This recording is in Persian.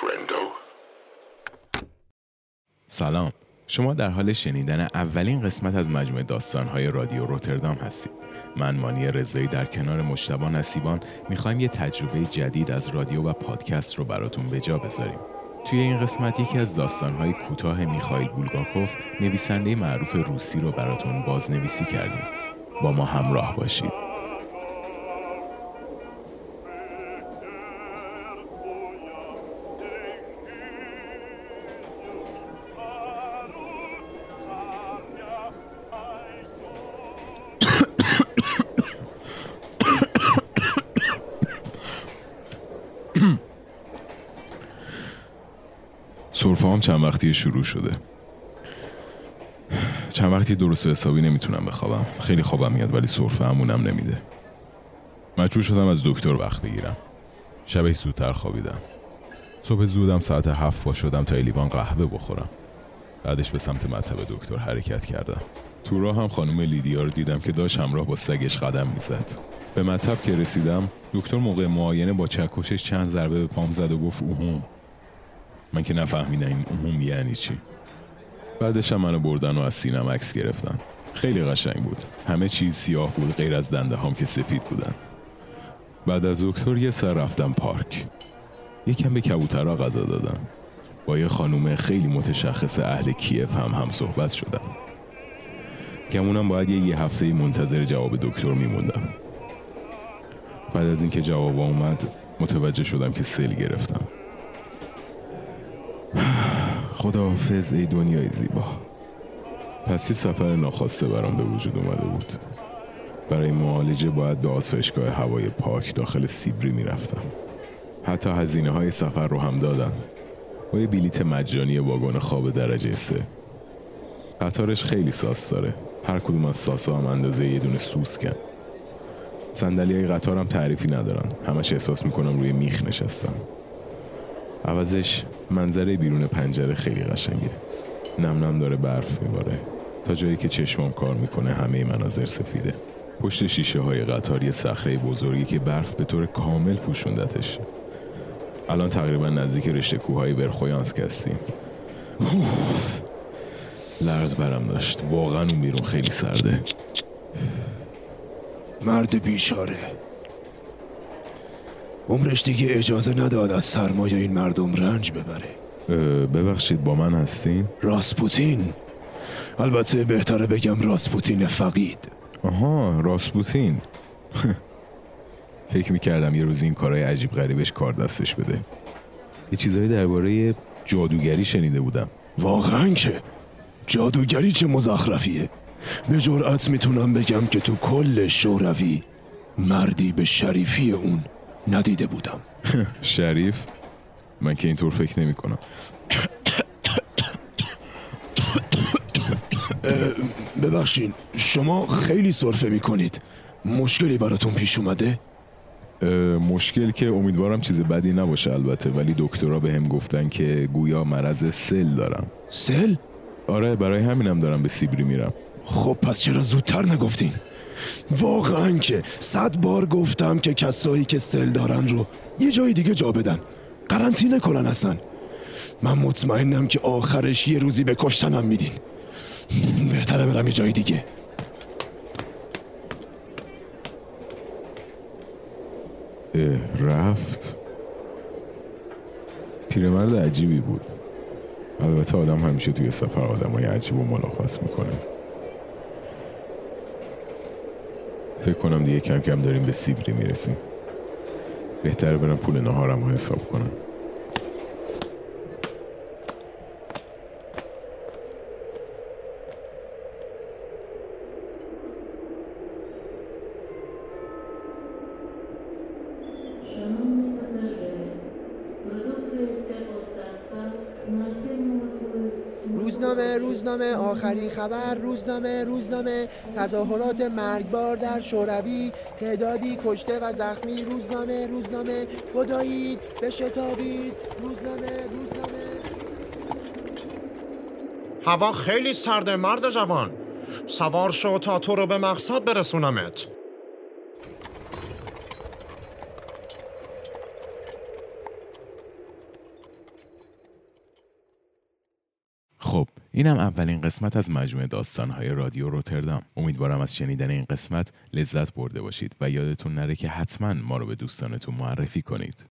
فرندو. سلام. شما در حال شنیدن اولین قسمت از مجموعه داستانهای رادیو روتردام هستید. من مانی رضایی در کنار مشتبا نصیبان می‌خوایم یه تجربه جدید از رادیو و پادکست رو براتون به جا بذاریم. توی این قسمت یکی از داستانهای کوتاه میخایل بولگاکوف نویسنده معروف روسی رو براتون بازنویسی کردیم. با ما همراه باشید. هم چند وقتی شروع شده. چند وقتی درست حسابی نمی‌تونم بخوابم. خیلی خوابم میاد ولی سرفه همونم نمیده. مجبور شدم از دکتر وقت بگیرم. شبش زودتر خوابیدم. صبح زودم ساعت هفت با شدم تا لیوان قهوه بخورم. بعدش به سمت مطب دکتر حرکت کردم. تو راه هم خانم لیدیا رو دیدم که داشت همراه با سگش قدم می‌زد. به مطب که رسیدم دکتر موقع معاینه با چکشش چند ضربه به پام زد و گفت اوهوم. من که نفهمیدم این اوهوم یعنی چی. بعدش هم منو بردن و از سینم عکس گرفتن. خیلی قشنگ بود. همه چیز سیاه بود غیر از دنده هم که سفید بودن. بعد از دکتر یه سر رفتم پارک. یکم به کبوترها غذا دادم. با یه خانوم خیلی متشخص اهل کیف هم هم صحبت شدم گمونم باید یه, یه هفته منتظر جواب دکتر میموندم. بعد از اینکه جواب اومد متوجه شدم که سیل گرفتم. خداحافظ ای دنیای زیبا. پس یه سفر ناخواسته برام به وجود اومده بود. برای معالجه باید به آسایشگاه هوای پاک داخل سیبری می‌رفتم. حتی هزینه های سفر رو هم دادن. با یه بلیت مجانی واگن خواب درجه سه. قطارش خیلی ساس داره. هر کدوم از ساسا هم اندازه یه دونه سوسکن صندلی های قطارم تعریفی ندارن. همش احساس می‌کنم روی میخ نشستم. عوضش منظره بیرون پنجره خیلی قشنگه. نم نم داره برف میباره. تا جایی که چشمام کار می‌کنه همه مناظر سفیده. پشت شیشه های قطار یه صخره بزرگی که برف به طور کامل پوشوندتش. الان تقریبا نزدیک رشته کوههای برخویانسک هستیم. لرز برم داشت. واقعا اون بیرون خیلی سرده. مرد بیشاره عمرش دیگه اجازه نداد از سرمایه این مردم رنج ببره. ببخشید با من هستین؟ راسپوتین. البته بهتره بگم راسپوتین فقید. آها راسپوتین. فکر می‌کردم یه روز این کارهای عجیب غریبش کار دستش بده. یه چیزهایی درباره جادوگری شنیده بودم. واقعا که؟ جادوگری چه مزخرفیه. به جرأت می‌تونم بگم که تو کل شوروی مردی به شریفی اون. ندیده بودم شریف من که اینطور فکر نمی کنم ببخشین شما خیلی صرفه می‌کنید مشکلی براتون پیش اومده؟ مشکل که امیدوارم چیز بدی نباشه البته ولی دکترها به هم گفتن که گویا مرض سل دارم سل؟ آره برای همینم دارم به سیبری میرم خب پس چرا زودتر نگفتین؟ واقعا که صد بار گفتم که کسایی که سل دارن رو یه جای دیگه جا بدن. قرنطینه کنن هستن. من مطمئنم که آخرش یه روزی به کشتنم میدین. بهتره برم یه جای دیگه. رفت. پیرمرد عجیبی بود. البته آدم همیشه توی سفر آدم های عجیب و ملاقات می‌کنه. فکر کنم دیگه کم کم داریم به سیبری می‌رسیم. بهتره برم پول نهارم رو حساب کنم. روزنامه روزنامه آخرین خبر روزنامه روزنامه. تظاهرات مرگبار در شوروی تعدادی کشته و زخمی. روزنامه روزنامه. بدایید بشتابید روزنامه روزنامه. هوا خیلی سرده مرد جوان. سوار شو تا تو رو به مقصد برسونمت. خب اینم اولین قسمت از مجموعه داستانهای رادیو روتردام. امیدوارم از شنیدن این قسمت لذت برده باشید و یادتون نره که حتما ما رو به دوستانتون معرفی کنید.